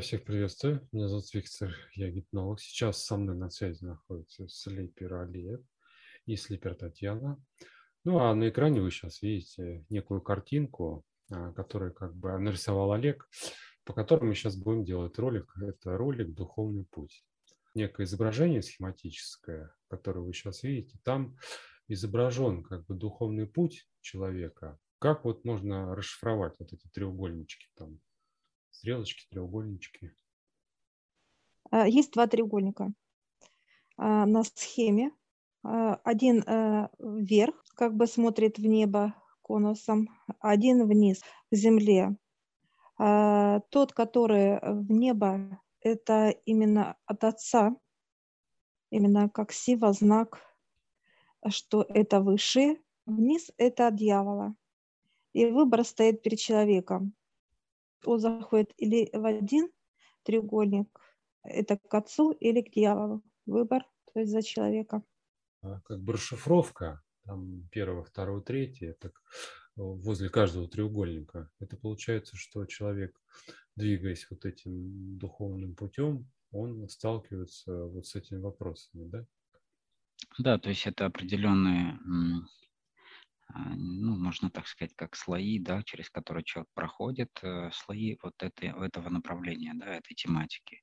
Всех приветствую. Меня зовут Виктор, я гипнолог. Сейчас со мной на связи находится Слипер Алиев и Слипер Татьяна. Ну, а на экране вы сейчас видите некую картинку, а, которую как бы нарисовал Олег, по которому мы сейчас будем делать ролик. Это ролик «Духовный путь». Некое изображение схематическое, которое вы сейчас видите, там изображен как бы духовный путь человека. Как вот можно расшифровать вот эти треугольнички там, стрелочки, треугольнички? А, есть два треугольника а, на схеме. А, один вверх, как бы смотрит в небо конусом, один вниз, к земле. Тот, который в небо, это именно от Отца, именно как сива, знак, что это выше, вниз это от дьявола. И выбор стоит перед человеком он заходит или в один треугольник, это к отцу или к дьяволу. Выбор, то есть за человека. А, как бы расшифровка, там первое, второе, третье, так возле каждого треугольника. Это получается, что человек, двигаясь вот этим духовным путем, он сталкивается вот с этими вопросами, да? Да, то есть это определенные ну, можно так сказать, как слои, да, через которые человек проходит, э, слои вот этой, этого направления, да, этой тематики.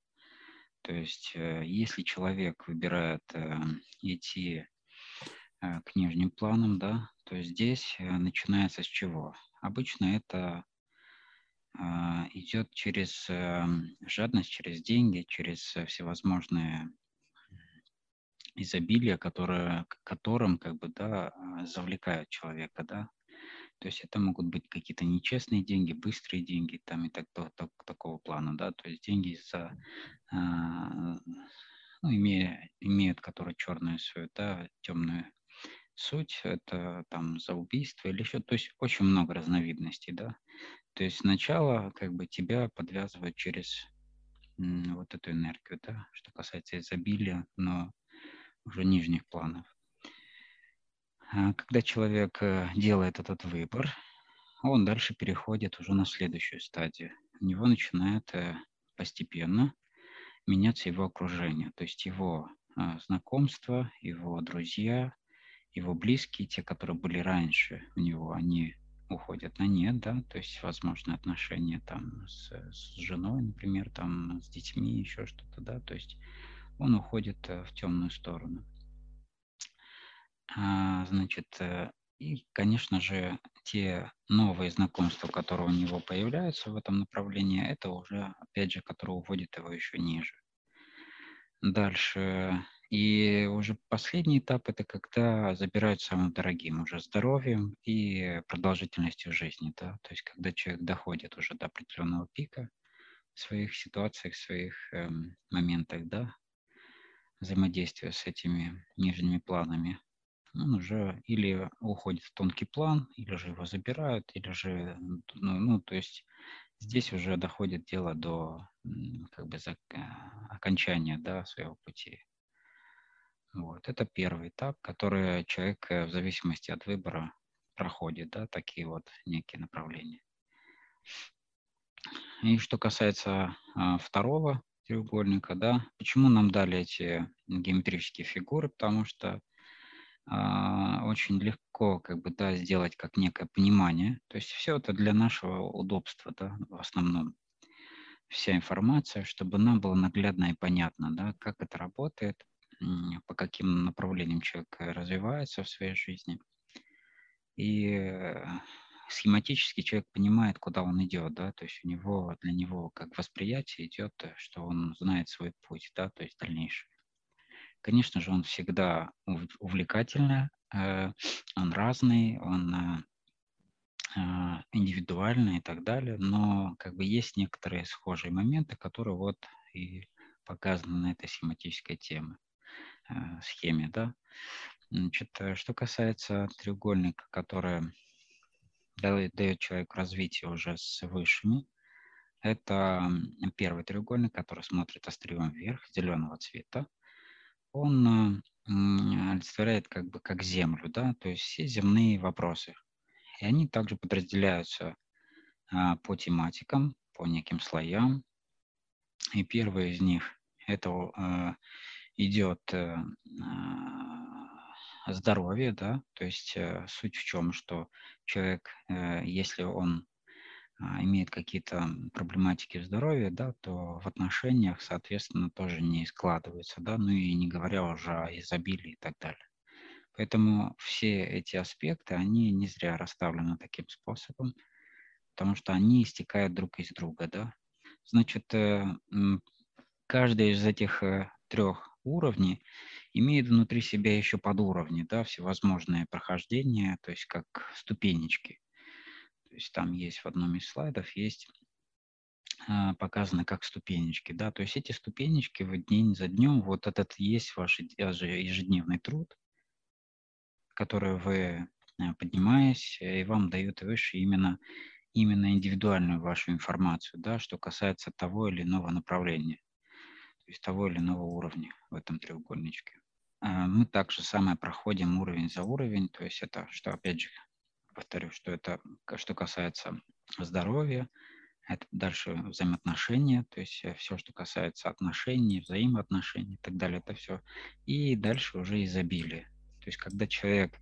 То есть, э, если человек выбирает э, идти к нижним планам, да, то здесь начинается с чего? Обычно это а, идет через жадность, через деньги, через всевозможные изобилие, которое, которым как бы, да, а, завлекают человека, да. То есть это могут быть какие-то нечестные деньги, быстрые деньги там и так, так, так такого плана, да. То есть деньги за, а, ну, имея, имеют, которые черную свою, да, темную суть, это там за убийство или еще, то есть очень много разновидностей, да. То есть сначала как бы тебя подвязывают через вот эту энергию, да, что касается изобилия, но уже нижних планов. А когда человек э, делает этот выбор, он дальше переходит уже на следующую стадию. У него начинает э, постепенно меняться его окружение, то есть его а, знакомства, его друзья, его близкие, те, которые были раньше у него, они уходят на нет, да, то есть возможно отношения там с, с женой, например, там с детьми, еще что-то, да, то есть он уходит э, в темную сторону. А, значит, э, и, конечно же, те новые знакомства, которые у него появляются в этом направлении, это уже, опять же, которые уводят его еще ниже. Дальше. И уже последний этап – это когда забирают самым дорогим уже здоровьем и продолжительностью жизни. Да? То есть когда человек доходит уже до определенного пика в своих ситуациях, в своих эм, моментах, да, взаимодействия с этими нижними планами, он уже или уходит в тонкий план, или же его забирают, или же, ну, ну то есть здесь уже доходит дело до как бы за, окончания да, своего пути. Вот. Это первый этап, который человек э, в зависимости от выбора проходит, да, такие вот некие направления. И что касается а, второго треугольника, да. Почему нам дали эти геометрические фигуры? Потому что а, очень легко как бы, да, сделать как некое понимание. То есть все это для нашего удобства, да, в основном. Вся информация, чтобы нам было наглядно и понятно, да, как это работает, по каким направлениям человек развивается в своей жизни. И э, схематически человек понимает, куда он идет, да, то есть у него, для него как восприятие идет, э, что он знает свой путь, да, то есть дальнейший. Конечно же, он всегда увлекательный, э, он разный, он э, индивидуальный и так далее, но как бы есть некоторые схожие моменты, которые вот и показаны на этой схематической теме, схеме, да. Значит, что касается треугольника, который дает, дает человеку развитие уже с высшими. Это первый треугольник, который смотрит острием вверх, зеленого цвета. Он олицетворяет как бы как землю, да, то есть все земные вопросы. И они также подразделяются а, по тематикам, по неким слоям. И первый из них это э, идет э, а, здоровье, да, то есть э, суть в чем, что человек, э, если он а, имеет какие-то проблематики здоровья, да, то в отношениях, соответственно, тоже не складывается, да, ну и не говоря уже о изобилии и так далее. Поэтому все эти аспекты, они не зря расставлены таким способом, потому что они истекают друг из друга, да. Значит, э, каждый из этих трех уровней имеет внутри себя еще подуровни, да, всевозможные прохождения, то есть как ступенечки. То есть там есть в одном из слайдов есть а, показано как ступенечки, да, то есть эти ступенечки вы день за днем, вот этот есть ваш ежедневный труд, который вы а, поднимаясь, и вам дают выше именно, именно индивидуальную вашу информацию, да, что касается того или иного направления, есть того или иного уровня в этом треугольничке. А, мы также самое проходим уровень за уровень, то есть это, что опять же повторю, что это что касается здоровья, это дальше взаимоотношения, то есть э, все, что касается отношений, взаимоотношений и так далее, это все. И дальше уже изобилие. То есть когда человек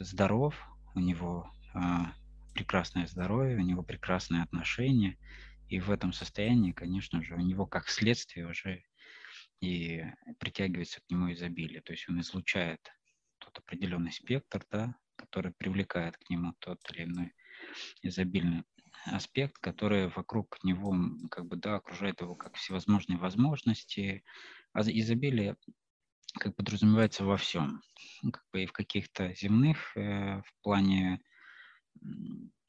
здоров, у него а, прекрасное здоровье, у него прекрасные отношения, и в этом состоянии, конечно же, у него как следствие уже и притягивается к нему изобилие. То есть он излучает тот определенный спектр, да, который привлекает к нему тот или иной изобильный аспект, который вокруг него как бы, да, окружает его как всевозможные возможности. А изобилие как подразумевается во всем, ну, как бы и в каких-то земных э, в плане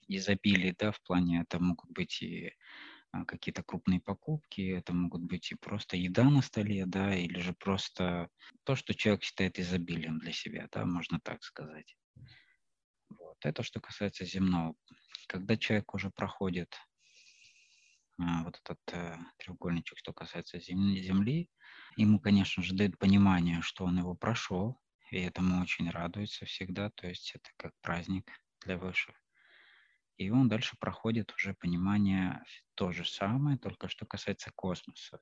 изобилия, да, в плане это могут быть и какие-то крупные покупки, это могут быть и просто еда на столе, да, или же просто то, что человек считает изобилием для себя, да, можно так сказать. Вот это что касается земного. Когда человек уже проходит а, вот этот а, треугольничек, что касается земли, ему, конечно же, дает понимание, что он его прошел, и этому очень радуется всегда, то есть это как праздник для высших. И он дальше проходит уже понимание то же самое, только что касается космоса.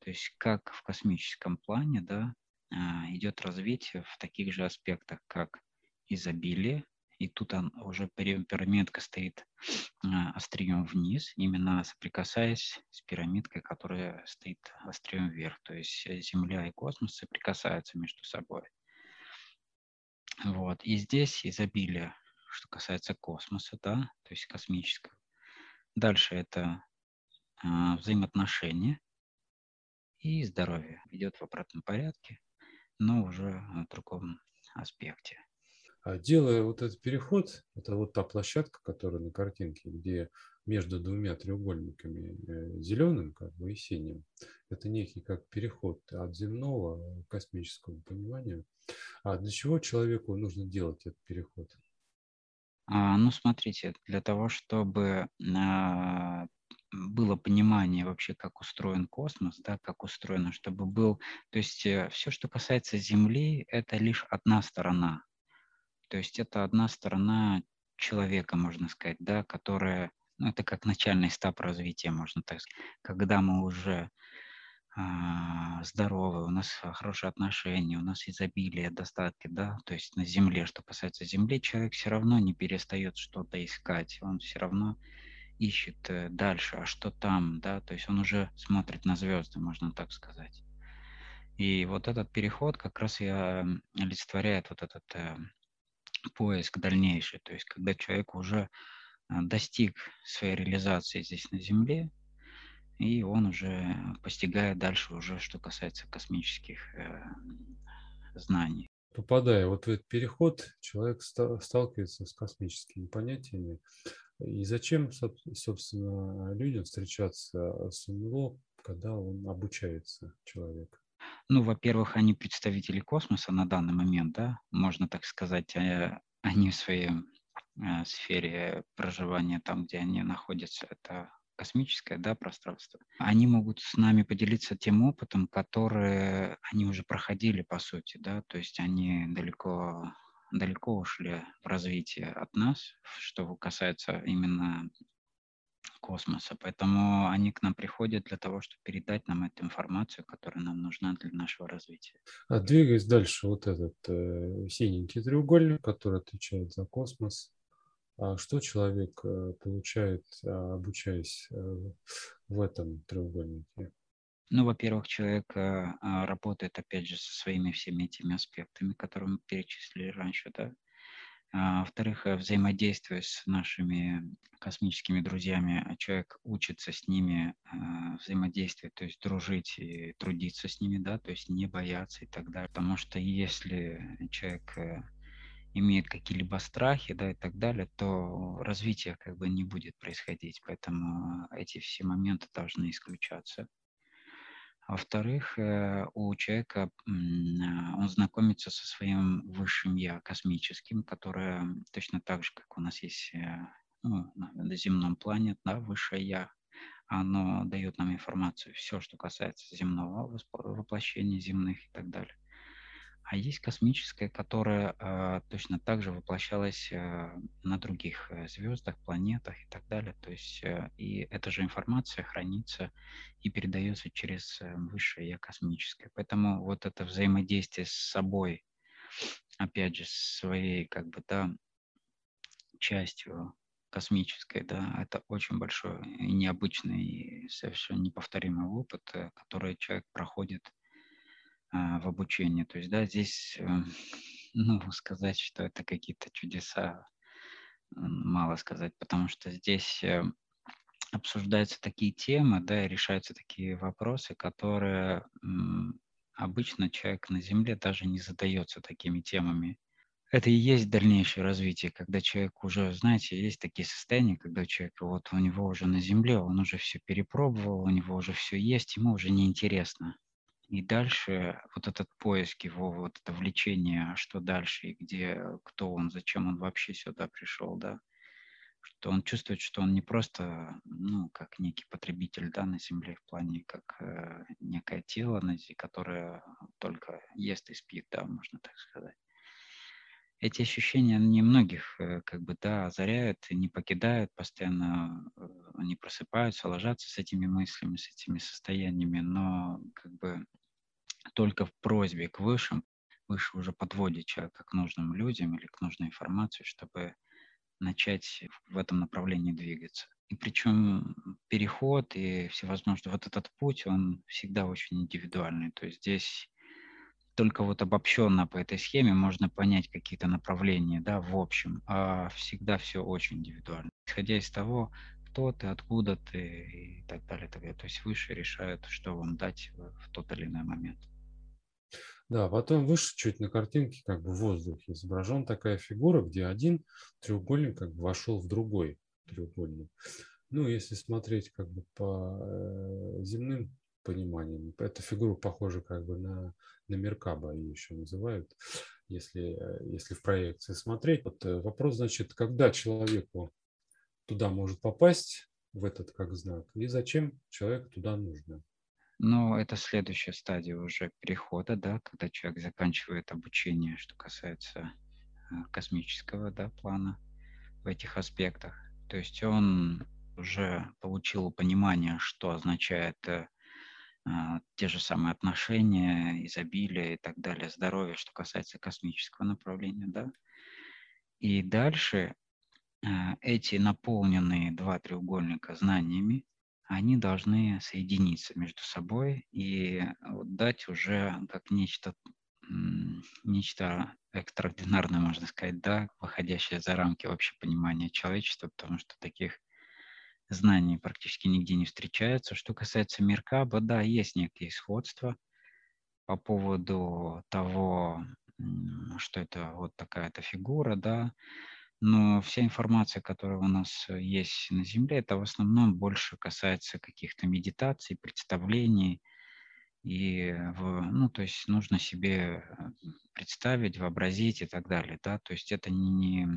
То есть как в космическом плане да, а, идет развитие в таких же аспектах, как изобилие, и тут он, уже пирамидка стоит а, острием вниз, именно соприкасаясь с пирамидкой, которая стоит острием вверх. То есть Земля и космос соприкасаются между собой. Вот. И здесь изобилие, что касается космоса, да, то есть космического. Дальше это а, взаимоотношения и здоровье. Идет в обратном порядке, но уже в другом аспекте. А делая вот этот переход, это вот та площадка, которая на картинке, где между двумя треугольниками э, зеленым как бы и синим, это некий как переход от земного к космическому пониманию. А для чего человеку нужно делать этот переход? А, ну, смотрите, для того, чтобы а, было понимание вообще, как устроен космос, да, как устроено, чтобы был, то есть э, все, что касается Земли, это лишь одна сторона то есть это одна сторона человека, можно сказать, да, которая, ну, это как начальный этап развития, можно так сказать. Когда мы уже а, здоровы, у нас хорошие отношения, у нас изобилие, достатки, да, то есть на Земле, что касается Земли, человек все равно не перестает что-то искать, он все равно ищет э, дальше, а что там, да, то есть он уже смотрит на звезды, можно так сказать. И вот этот переход как раз и олицетворяет вот этот э, поиск дальнейший, то есть когда человек уже а, достиг своей реализации здесь на Земле, и он уже постигает дальше уже, что касается космических э, знаний. Попадая вот в этот переход, человек сталкивается с космическими понятиями. И зачем, собственно, людям встречаться с НЛО, когда он обучается, человек? Ну, во-первых, они представители космоса на данный момент, да, можно так сказать, э, они в своей э, сфере проживания, там, где они находятся, это космическое да, пространство, они могут с нами поделиться тем опытом, который они уже проходили, по сути, да, то есть они далеко, далеко ушли в развитие от нас, что касается именно космоса. Поэтому они к нам приходят для того, чтобы передать нам эту информацию, которая нам нужна для нашего развития. А двигаясь дальше, вот этот э, синенький треугольник, который отвечает за космос, что человек э, получает, а, обучаясь э, в этом треугольнике? Ну, во-первых, человек э, а, работает, опять же, со своими всеми этими аспектами, которые мы перечислили раньше, да, а, во-вторых, взаимодействуя с нашими космическими друзьями, а человек учится с ними а, взаимодействовать, то есть дружить и трудиться с ними, да, то есть не бояться и так далее. Потому что если человек э, имеет какие-либо страхи, да, и так далее, то развитие как бы не будет происходить. Поэтому эти все моменты должны исключаться. Во-вторых, э, у человека а, он знакомится со своим высшим я, космическим, которое точно так же, как у нас есть э, ну, на земном плане, да, высшее я, оно дает нам информацию, все, что касается земного воплощения земных и так далее. А есть космическое, которое э, точно так же воплощалось э, на других э, звездах, планетах и так далее. То есть э, и эта же информация хранится и передается через э, высшее я космическое. Поэтому вот это взаимодействие с собой, опять же, своей как бы да частью космической, да, это очень большой и необычный и совершенно неповторимый опыт, э, который человек проходит в обучении. То есть, да, здесь, э, ну, сказать, что это какие-то чудеса, мало сказать, потому что здесь э, обсуждаются такие темы, да, и решаются такие вопросы, которые обычно человек на Земле даже не задается такими темами. Это и есть дальнейшее развитие, когда человек уже, знаете, есть такие состояния, когда человек, вот у него уже на Земле, он уже все перепробовал, у него уже все есть, ему уже неинтересно. И дальше вот этот поиск его, вот это влечение, а что дальше, и где, кто он, зачем он вообще сюда пришел, да, что он чувствует, что он не просто, ну, как некий потребитель, да, на Земле, в плане как э, некое тело, которое только ест и спит, да, можно так сказать. Эти ощущения немногих, э, как бы, да, озаряют, не покидают, постоянно э, они просыпаются, ложатся с этими мыслями, с этими состояниями, но, как бы, только в просьбе к высшим, выше уже подводит человека к нужным людям или к нужной информации, чтобы начать в этом направлении двигаться. И причем переход и всевозможные, вот этот путь, он всегда очень индивидуальный. То есть здесь только вот обобщенно по этой схеме можно понять какие-то направления, да, в общем, а всегда все очень индивидуально. Исходя из того, кто ты, откуда ты и так далее, так далее. То есть выше решают, что вам дать в тот или иной момент. Да, потом выше чуть на картинке как бы в воздухе изображен такая фигура, где один треугольник как бы вошел в другой треугольник. Ну, если смотреть как бы по э, земным пониманиям, эта фигура похожа как бы на, на Меркаба, ее еще называют, если, э, если в проекции смотреть. Вот э, вопрос, значит, когда человеку туда может попасть, в этот как знак, и зачем человеку туда нужно. Но это следующая стадия уже перехода, да, когда человек заканчивает обучение, что касается э, космического да, плана в этих аспектах. То есть он уже получил понимание, что означает э, а, те же самые отношения, изобилие и так далее, здоровье, что касается космического направления, да. И дальше э, эти наполненные два треугольника знаниями они должны соединиться между собой и дать уже как нечто, нечто экстраординарное, можно сказать, да, выходящее за рамки вообще понимания человечества, потому что таких знаний практически нигде не встречается. Что касается Меркаба, да, есть некие сходства по поводу того, что это вот такая-то фигура, да, но вся информация, которая у нас э, есть на Земле, это в основном больше касается каких-то медитаций, представлений. И, в, ну, то есть нужно себе э, представить, вообразить и так далее, да, то есть это не,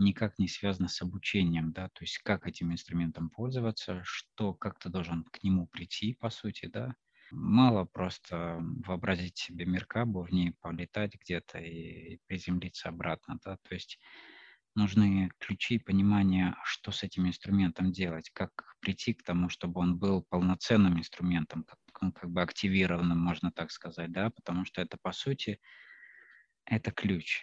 никак не связано с обучением, да, то есть как этим инструментом пользоваться, что, как ты должен к нему прийти, по сути, да, Мало просто вообразить себе Меркабу, в ней полетать где-то и приземлиться обратно, да, то есть нужны ключи и понимание, что с этим инструментом делать, как прийти к тому, чтобы он был полноценным инструментом, как, ну, как бы активированным, можно так сказать, да, потому что это, по сути, это ключ.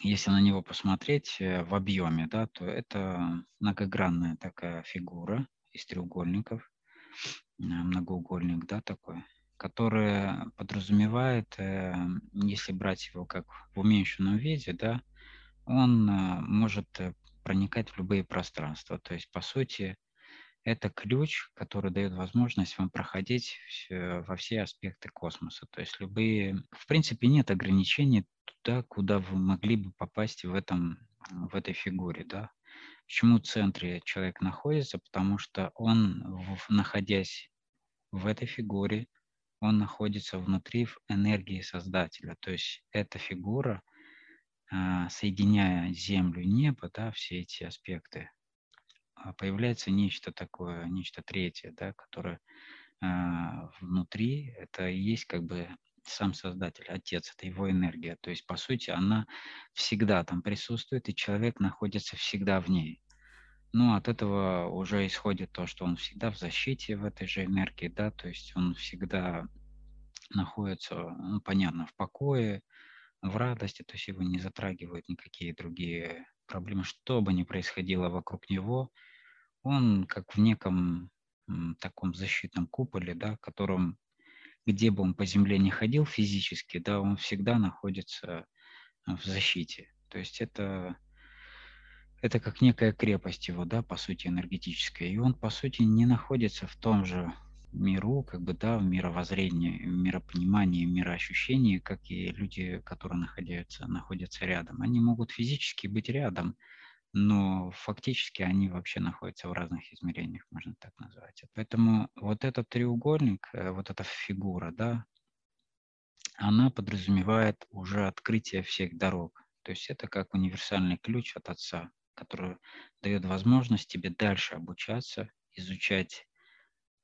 Если на него посмотреть э, в объеме, да, то это многогранная такая фигура из треугольников, э, многоугольник, да, такой, которая подразумевает, э, если брать его как в уменьшенном виде, да, он э, может э, проникать в любые пространства. То есть, по сути, это ключ, который дает возможность вам проходить во все аспекты космоса. То есть любые, в принципе, нет ограничений туда, куда вы могли бы попасть в, этом, в этой фигуре. Да? Почему в центре человек находится? Потому что он, находясь в этой фигуре, он находится внутри энергии Создателя. То есть эта фигура, соединяя Землю и небо, да, все эти аспекты, а, появляется нечто такое, нечто третье, да, которое а, внутри, это и есть как бы сам Создатель, Отец, это его энергия. То есть, по сути, она всегда там присутствует, и человек находится всегда в ней. Ну, от этого уже исходит то, что он всегда в защите в этой же энергии, да, то есть он всегда находится, ну, понятно, в покое, в радости, то есть его не затрагивают никакие другие проблемы, что бы ни происходило вокруг него, он как в неком таком защитном куполе, да, котором, где бы он по земле не ходил физически, да, он всегда находится в защите. То есть это это как некая крепость его, да, по сути, энергетическая. И он, по сути, не находится в том же миру, как бы, да, в мировоззрении, в миропонимании, в мироощущении, как и люди, которые находятся, находятся рядом. Они могут физически быть рядом, но фактически они вообще находятся в разных измерениях, можно так назвать. Поэтому вот этот треугольник, э, вот эта фигура, да, она подразумевает уже открытие всех дорог. То есть это как универсальный ключ от Отца который дает возможность тебе дальше обучаться, изучать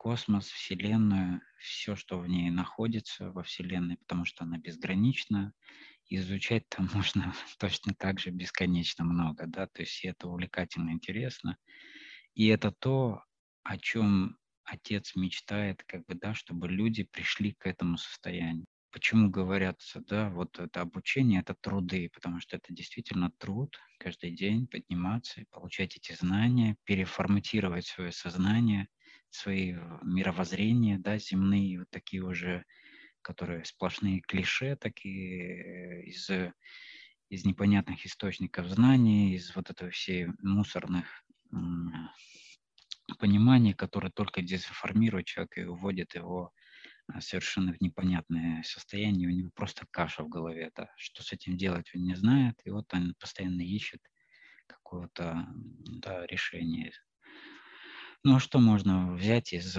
космос, Вселенную, все, что в ней находится во Вселенной, потому что она безгранична. Изучать там можно точно так же бесконечно много, да, то есть это увлекательно, интересно. И это то, о чем отец мечтает, как бы, да, чтобы люди пришли к этому состоянию. Почему говорят, да, вот это обучение, это труды, потому что это действительно труд, каждый день подниматься получать эти знания, переформатировать свое сознание, свои мировоззрения, да, земные, вот такие уже, которые сплошные клише, такие из, из непонятных источников знаний, из вот этого всей мусорных пониманий, которые только дезинформируют человека и уводят его совершенно в непонятное состояние, у него просто каша в голове, да, что с этим делать он не знает, и вот он постоянно ищет какого-то да, решения. Ну а что можно взять из,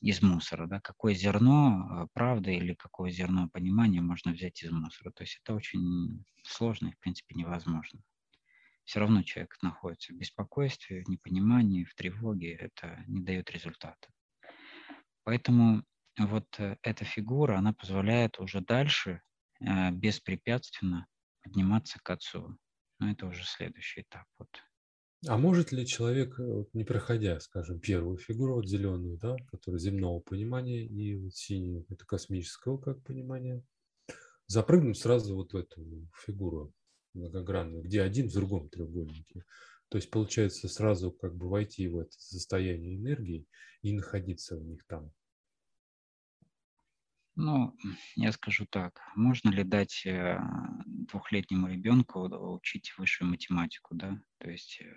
из мусора, да, какое зерно а, правды или какое зерно понимания можно взять из мусора, то есть это очень сложно и в принципе невозможно. Все равно человек находится в беспокойстве, в непонимании, в тревоге, это не дает результата. Поэтому вот э, эта фигура, она позволяет уже дальше э, беспрепятственно подниматься к Отцу. Но это уже следующий этап. Вот. А может ли человек, э, не проходя, скажем, первую фигуру, вот зеленую, да, которая земного понимания, и вот синюю, это космического как понимания, запрыгнуть сразу вот в эту фигуру многогранную, где один в другом треугольнике. То есть получается сразу как бы войти в это состояние энергии и находиться в них там. Ну, я скажу так, можно ли дать э, двухлетнему ребенку учить высшую математику, да? То есть, э,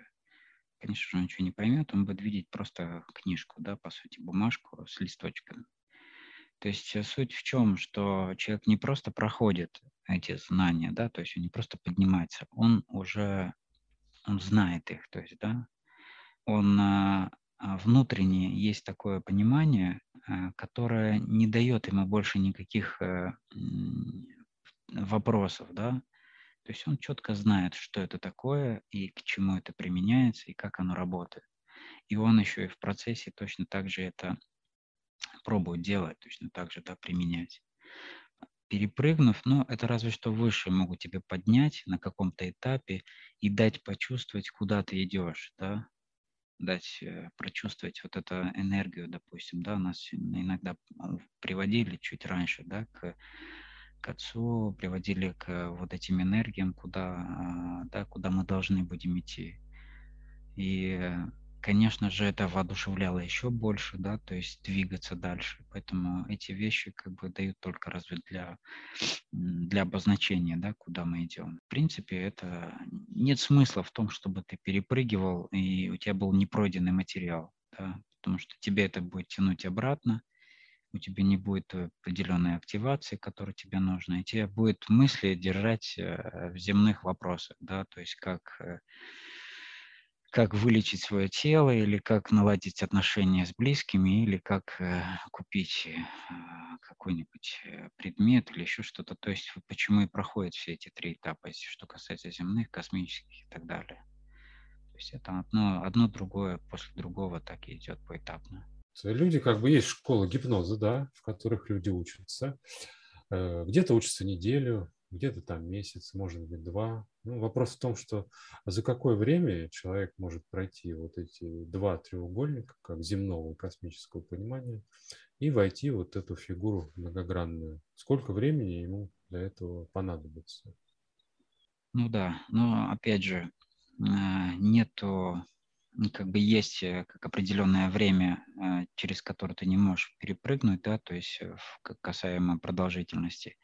конечно же, ничего не поймет, он будет видеть просто книжку, да, по сути, бумажку с листочками. То есть э, суть в чем, что человек не просто проходит эти знания, да, то есть он не просто поднимается, он уже, он знает их, то есть, да, он а, внутренне есть такое понимание, а, которое не дает ему больше никаких э, вопросов, да, то есть он четко знает, что это такое и к чему это применяется и как оно работает. И он еще и в процессе точно так же это пробует делать, точно так же да, применять. перепрыгнув, но это разве что выше могут тебе поднять на каком-то этапе и дать почувствовать, куда ты идешь, да, дать э, прочувствовать вот эту энергию, допустим, да, нас иногда приводили чуть раньше, да, к, к отцу, приводили к вот этим энергиям, куда, а, да, куда мы должны будем идти. И конечно же, это воодушевляло еще больше, да, то есть двигаться дальше. Поэтому эти вещи как бы дают только разве для, для обозначения, да, куда мы идем. В принципе, это нет смысла в том, чтобы ты перепрыгивал, и у тебя был непройденный материал, да, потому что тебе это будет тянуть обратно, у тебя не будет определенной активации, которая тебе нужна, и тебе будет мысли держать э, в земных вопросах, да, то есть как э, как вылечить свое тело, или как наладить отношения с близкими, или как э, купить какой-нибудь предмет или еще что-то. То есть почему и проходят все эти три этапа, если что касается земных, космических и так далее. То есть это одно, одно другое после другого так и идет поэтапно. Люди, как бы есть школы гипноза, да, в которых люди учатся. Где-то учатся неделю, где-то там месяц, может быть, два. Ну, вопрос в том, что за какое время человек может пройти вот эти два треугольника, как земного и космического понимания, и войти вот эту фигуру многогранную. Сколько времени ему для этого понадобится? Ну да, но опять же, а, нету, как бы есть э, как определенное время, э, через которое ты не можешь перепрыгнуть, да, то есть э, касаемо продолжительности.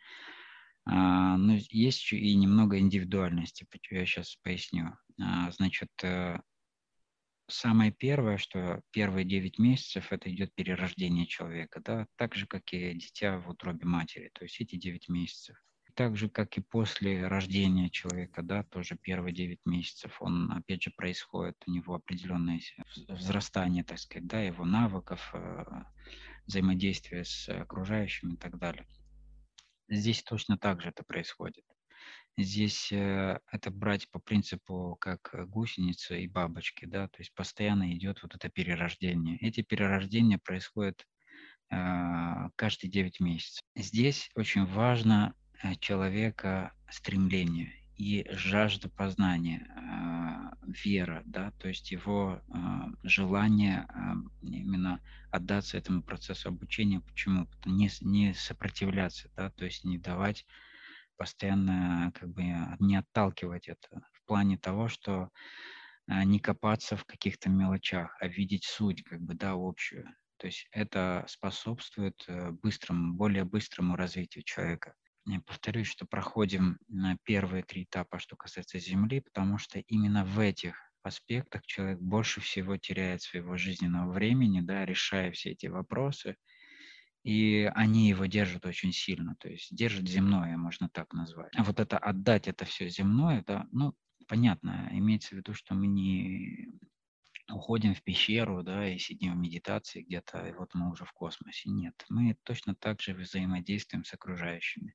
А, но ну, есть и немного индивидуальности, я сейчас поясню. А, значит, самое первое, что первые 9 месяцев это идет перерождение человека, да, так же, как и дитя в утробе матери, то есть эти 9 месяцев. Так же, как и после рождения человека, да, тоже первые 9 месяцев, он, опять же, происходит, у него определенное взрастание, так сказать, да, его навыков, э, взаимодействия с окружающими и так далее. Здесь точно так же это происходит. Здесь э, это брать по принципу как гусеницы и бабочки, да, то есть постоянно идет вот это перерождение. Эти перерождения происходят э, каждые 9 месяцев. Здесь очень важно человека стремление и жажда познания, а, вера, да, то есть его а, желание а, именно отдаться этому процессу обучения. Почему? Не, не сопротивляться, да, то есть не давать постоянно, как бы не отталкивать это в плане того, что не копаться в каких-то мелочах, а видеть суть, как бы, да, общую. То есть это способствует э, быстрому, более быстрому развитию человека. Я повторюсь, что проходим первые три этапа, что касается Земли, потому что именно в этих аспектах человек больше всего теряет своего жизненного времени, да, решая все эти вопросы, и они его держат очень сильно, то есть держат земное, можно так назвать. А вот это отдать это все земное, да, ну, понятно, имеется в виду, что мы не уходим в пещеру, да, и сидим в медитации где-то, и вот мы уже в космосе. Нет, мы точно так же взаимодействуем с окружающими,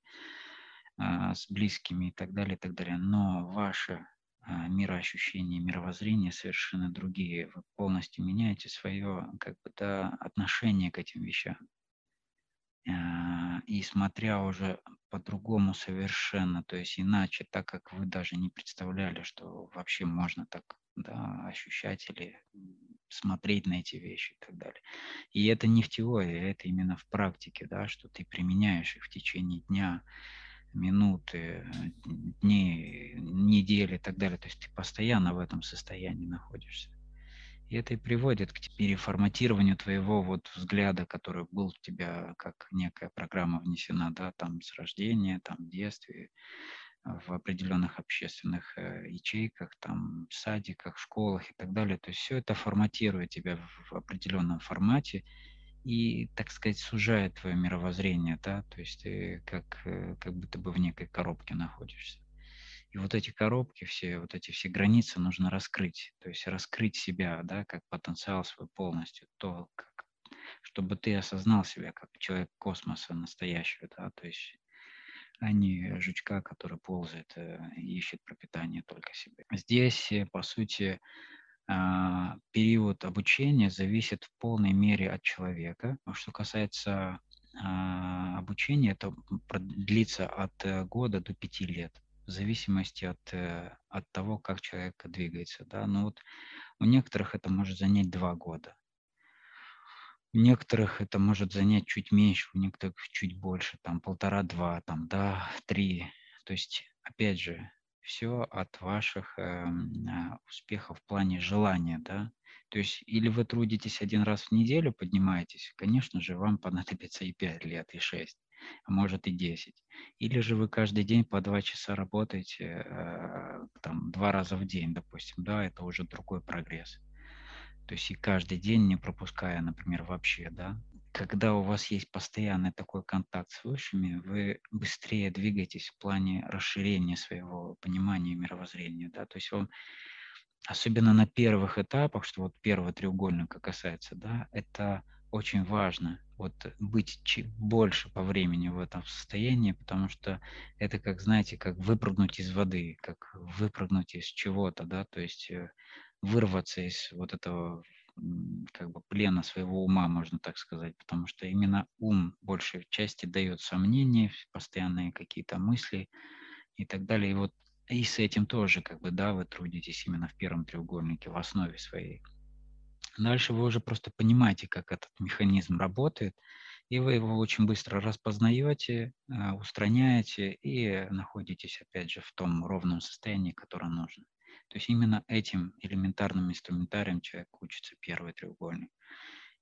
а, с близкими и так далее, и так далее. Но ваше а, мироощущение, мировоззрение совершенно другие. Вы полностью меняете свое как бы, да, отношение к этим вещам. А, и смотря уже по-другому совершенно, то есть иначе, так как вы даже не представляли, что вообще можно так да, ощущать или смотреть на эти вещи и так далее. И это не в теории, это именно в практике, да, что ты применяешь их в течение дня, минуты, дней, недели и так далее. То есть ты постоянно в этом состоянии находишься. И это и приводит к переформатированию твоего вот взгляда, который был у тебя как некая программа внесена, да, там с рождения, там в детстве, в определенных общественных э, ячейках, там, садиках, школах и так далее. То есть все это форматирует тебя в определенном формате и, так сказать, сужает твое мировоззрение, да, то есть ты как, э, как будто бы в некой коробке находишься. И вот эти коробки, все, вот эти все границы нужно раскрыть, то есть раскрыть себя, да, как потенциал свой полностью, то, как, чтобы ты осознал себя как человек космоса настоящего, да, то есть а не жучка, который ползает э, ищет пропитание только себе. Здесь, э, по сути, а, период обучения зависит в полной мере от человека. Что касается а, обучение это длится от э, года до пяти лет, в зависимости от, от того, как человек двигается. Да? Но вот у некоторых это может занять два года. У некоторых это может занять чуть меньше, у некоторых чуть больше, там полтора-два, там, да, три. То есть, опять же, все от ваших э, успехов в плане желания, да. То есть или вы трудитесь один раз в неделю, поднимаетесь, конечно же, вам понадобится и 5 лет, и 6, а может и 10. Или же вы каждый день по 2 часа работаете, э, там, два раза в день, допустим, да, это уже другой прогресс. То есть и каждый день, не пропуская, например, вообще, да, когда у вас есть постоянный такой контакт с высшими, вы быстрее двигаетесь в плане расширения своего понимания мировоззрения, да, то есть вам особенно на первых этапах, что вот первого треугольника касается, да, это очень важно, вот быть больше по времени в этом состоянии, потому что это как, знаете, как выпрыгнуть из воды, как выпрыгнуть из чего-то, да, то есть э, вырваться из вот этого как бы плена своего ума, можно так сказать, потому что именно ум большей части дает сомнения, постоянные какие-то мысли и так далее. И вот и с этим тоже, как бы, да, вы трудитесь именно в первом треугольнике, в основе своей. Дальше вы уже просто понимаете, как этот механизм работает, и вы его очень быстро распознаете, а, устраняете и находитесь, опять же, в том ровном состоянии, которое нужно. То есть именно этим элементарным инструментарием человек учится первый треугольник.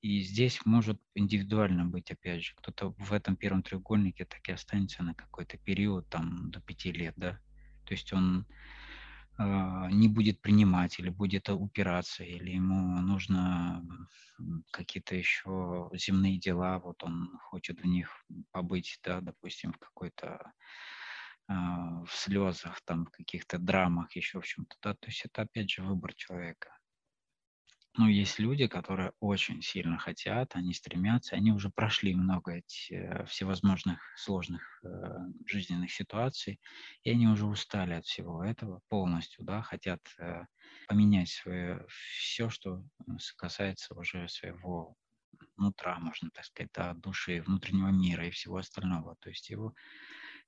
И здесь может индивидуально быть, опять же, кто-то в этом первом треугольнике так и останется на какой-то период, там, до пяти лет, да. То есть он э, не будет принимать или будет упираться, или ему нужно какие-то еще земные дела, вот он хочет в них побыть, да, допустим, в какой-то в слезах, там, каких-то драмах, еще в чем-то, да, то есть это опять же выбор человека. Но есть люди, которые очень сильно хотят, они стремятся, они уже прошли много эти, э, всевозможных сложных э, жизненных ситуаций, и они уже устали от всего этого полностью, да, хотят э, поменять свое, все, что касается уже своего нутра, можно так сказать, да, души, внутреннего мира и всего остального. То есть его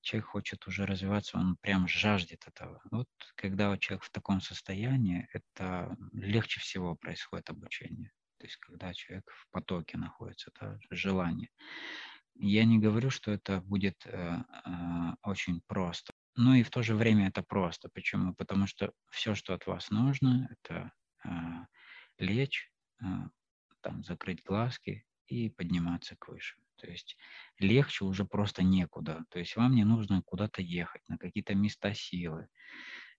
человек хочет уже развиваться, он прям жаждет этого. Вот когда человек в таком состоянии, это легче всего происходит обучение. То есть когда человек в потоке находится, да, желание. Я не говорю, что это будет э, э, очень просто, но и в то же время это просто. Почему? Потому что все, что от вас нужно, это э, лечь, э, там, закрыть глазки и подниматься к высшему. То есть легче уже просто некуда. То есть вам не нужно куда-то ехать, на какие-то места силы.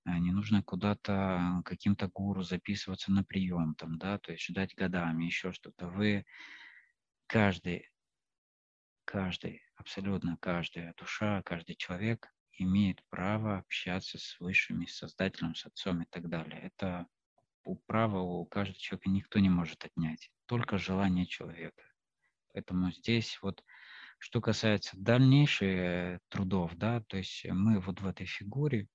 А, не нужно куда-то каким-то гуру записываться на прием, там, да, то есть ждать годами, еще что-то. Вы каждый, каждый, абсолютно каждая душа, каждый человек имеет право общаться с высшими, с Создателем, с Отцом и так далее. Это право у каждого человека никто не может отнять, только желание человека. Поэтому здесь вот, что касается дальнейших трудов, да, то есть мы вот в этой фигуре,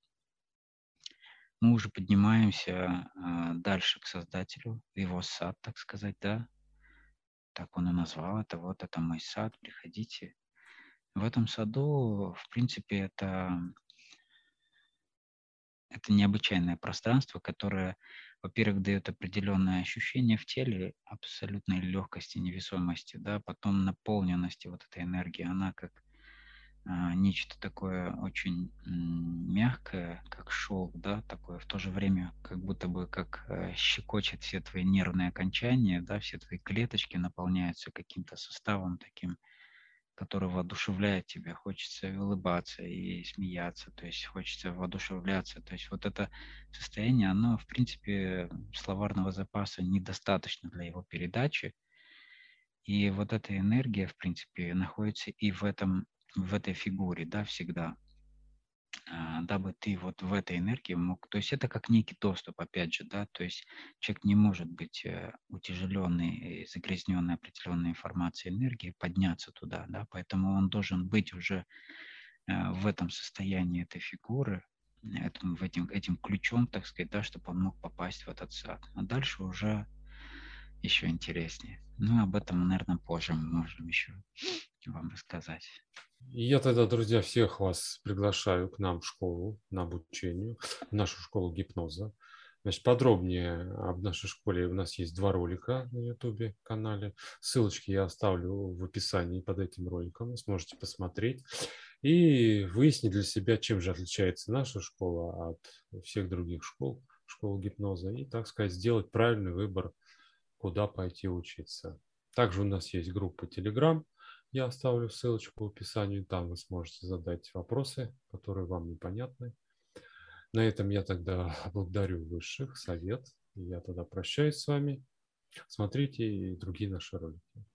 мы уже поднимаемся а, дальше к Создателю, в его сад, так сказать, да, так он и назвал это, вот это мой сад, приходите. В этом саду, в принципе, это, это необычайное пространство, которое во-первых, дает определенное ощущение в теле абсолютной легкости, невесомости, да, потом наполненности вот этой энергии, она как а, нечто такое очень мягкое, как шелк, да, такое в то же время как будто бы как э, щекочет все твои нервные окончания, да, все твои клеточки наполняются каким-то составом таким который воодушевляет тебя, хочется улыбаться и смеяться, то есть хочется воодушевляться. То есть вот это состояние, оно, в принципе, словарного запаса недостаточно для его передачи. И вот эта энергия, в принципе, находится и в, этом, в этой фигуре, да, всегда. А, дабы ты вот в этой энергии мог, то есть это как некий доступ, опять же, да, то есть человек не может быть э, утяжеленный и загрязненной определенной информацией энергии, подняться туда, да, поэтому он должен быть уже э, в этом состоянии этой фигуры, этим, этим, этим ключом, так сказать, да, чтобы он мог попасть в этот сад. А дальше уже еще интереснее. Ну, об этом, наверное, позже мы можем еще вам рассказать. Я тогда, друзья, всех вас приглашаю к нам в школу на обучение, в нашу школу гипноза. Значит, подробнее об нашей школе у нас есть два ролика на YouTube канале. Ссылочки я оставлю в описании под этим роликом. Вы сможете посмотреть и выяснить для себя, чем же отличается наша школа от всех других школ, школ гипноза. И, так сказать, сделать правильный выбор, куда пойти учиться. Также у нас есть группа Telegram. Я оставлю ссылочку в описании. Там вы сможете задать вопросы, которые вам непонятны. На этом я тогда благодарю высших, совет. Я тогда прощаюсь с вами. Смотрите и другие наши ролики.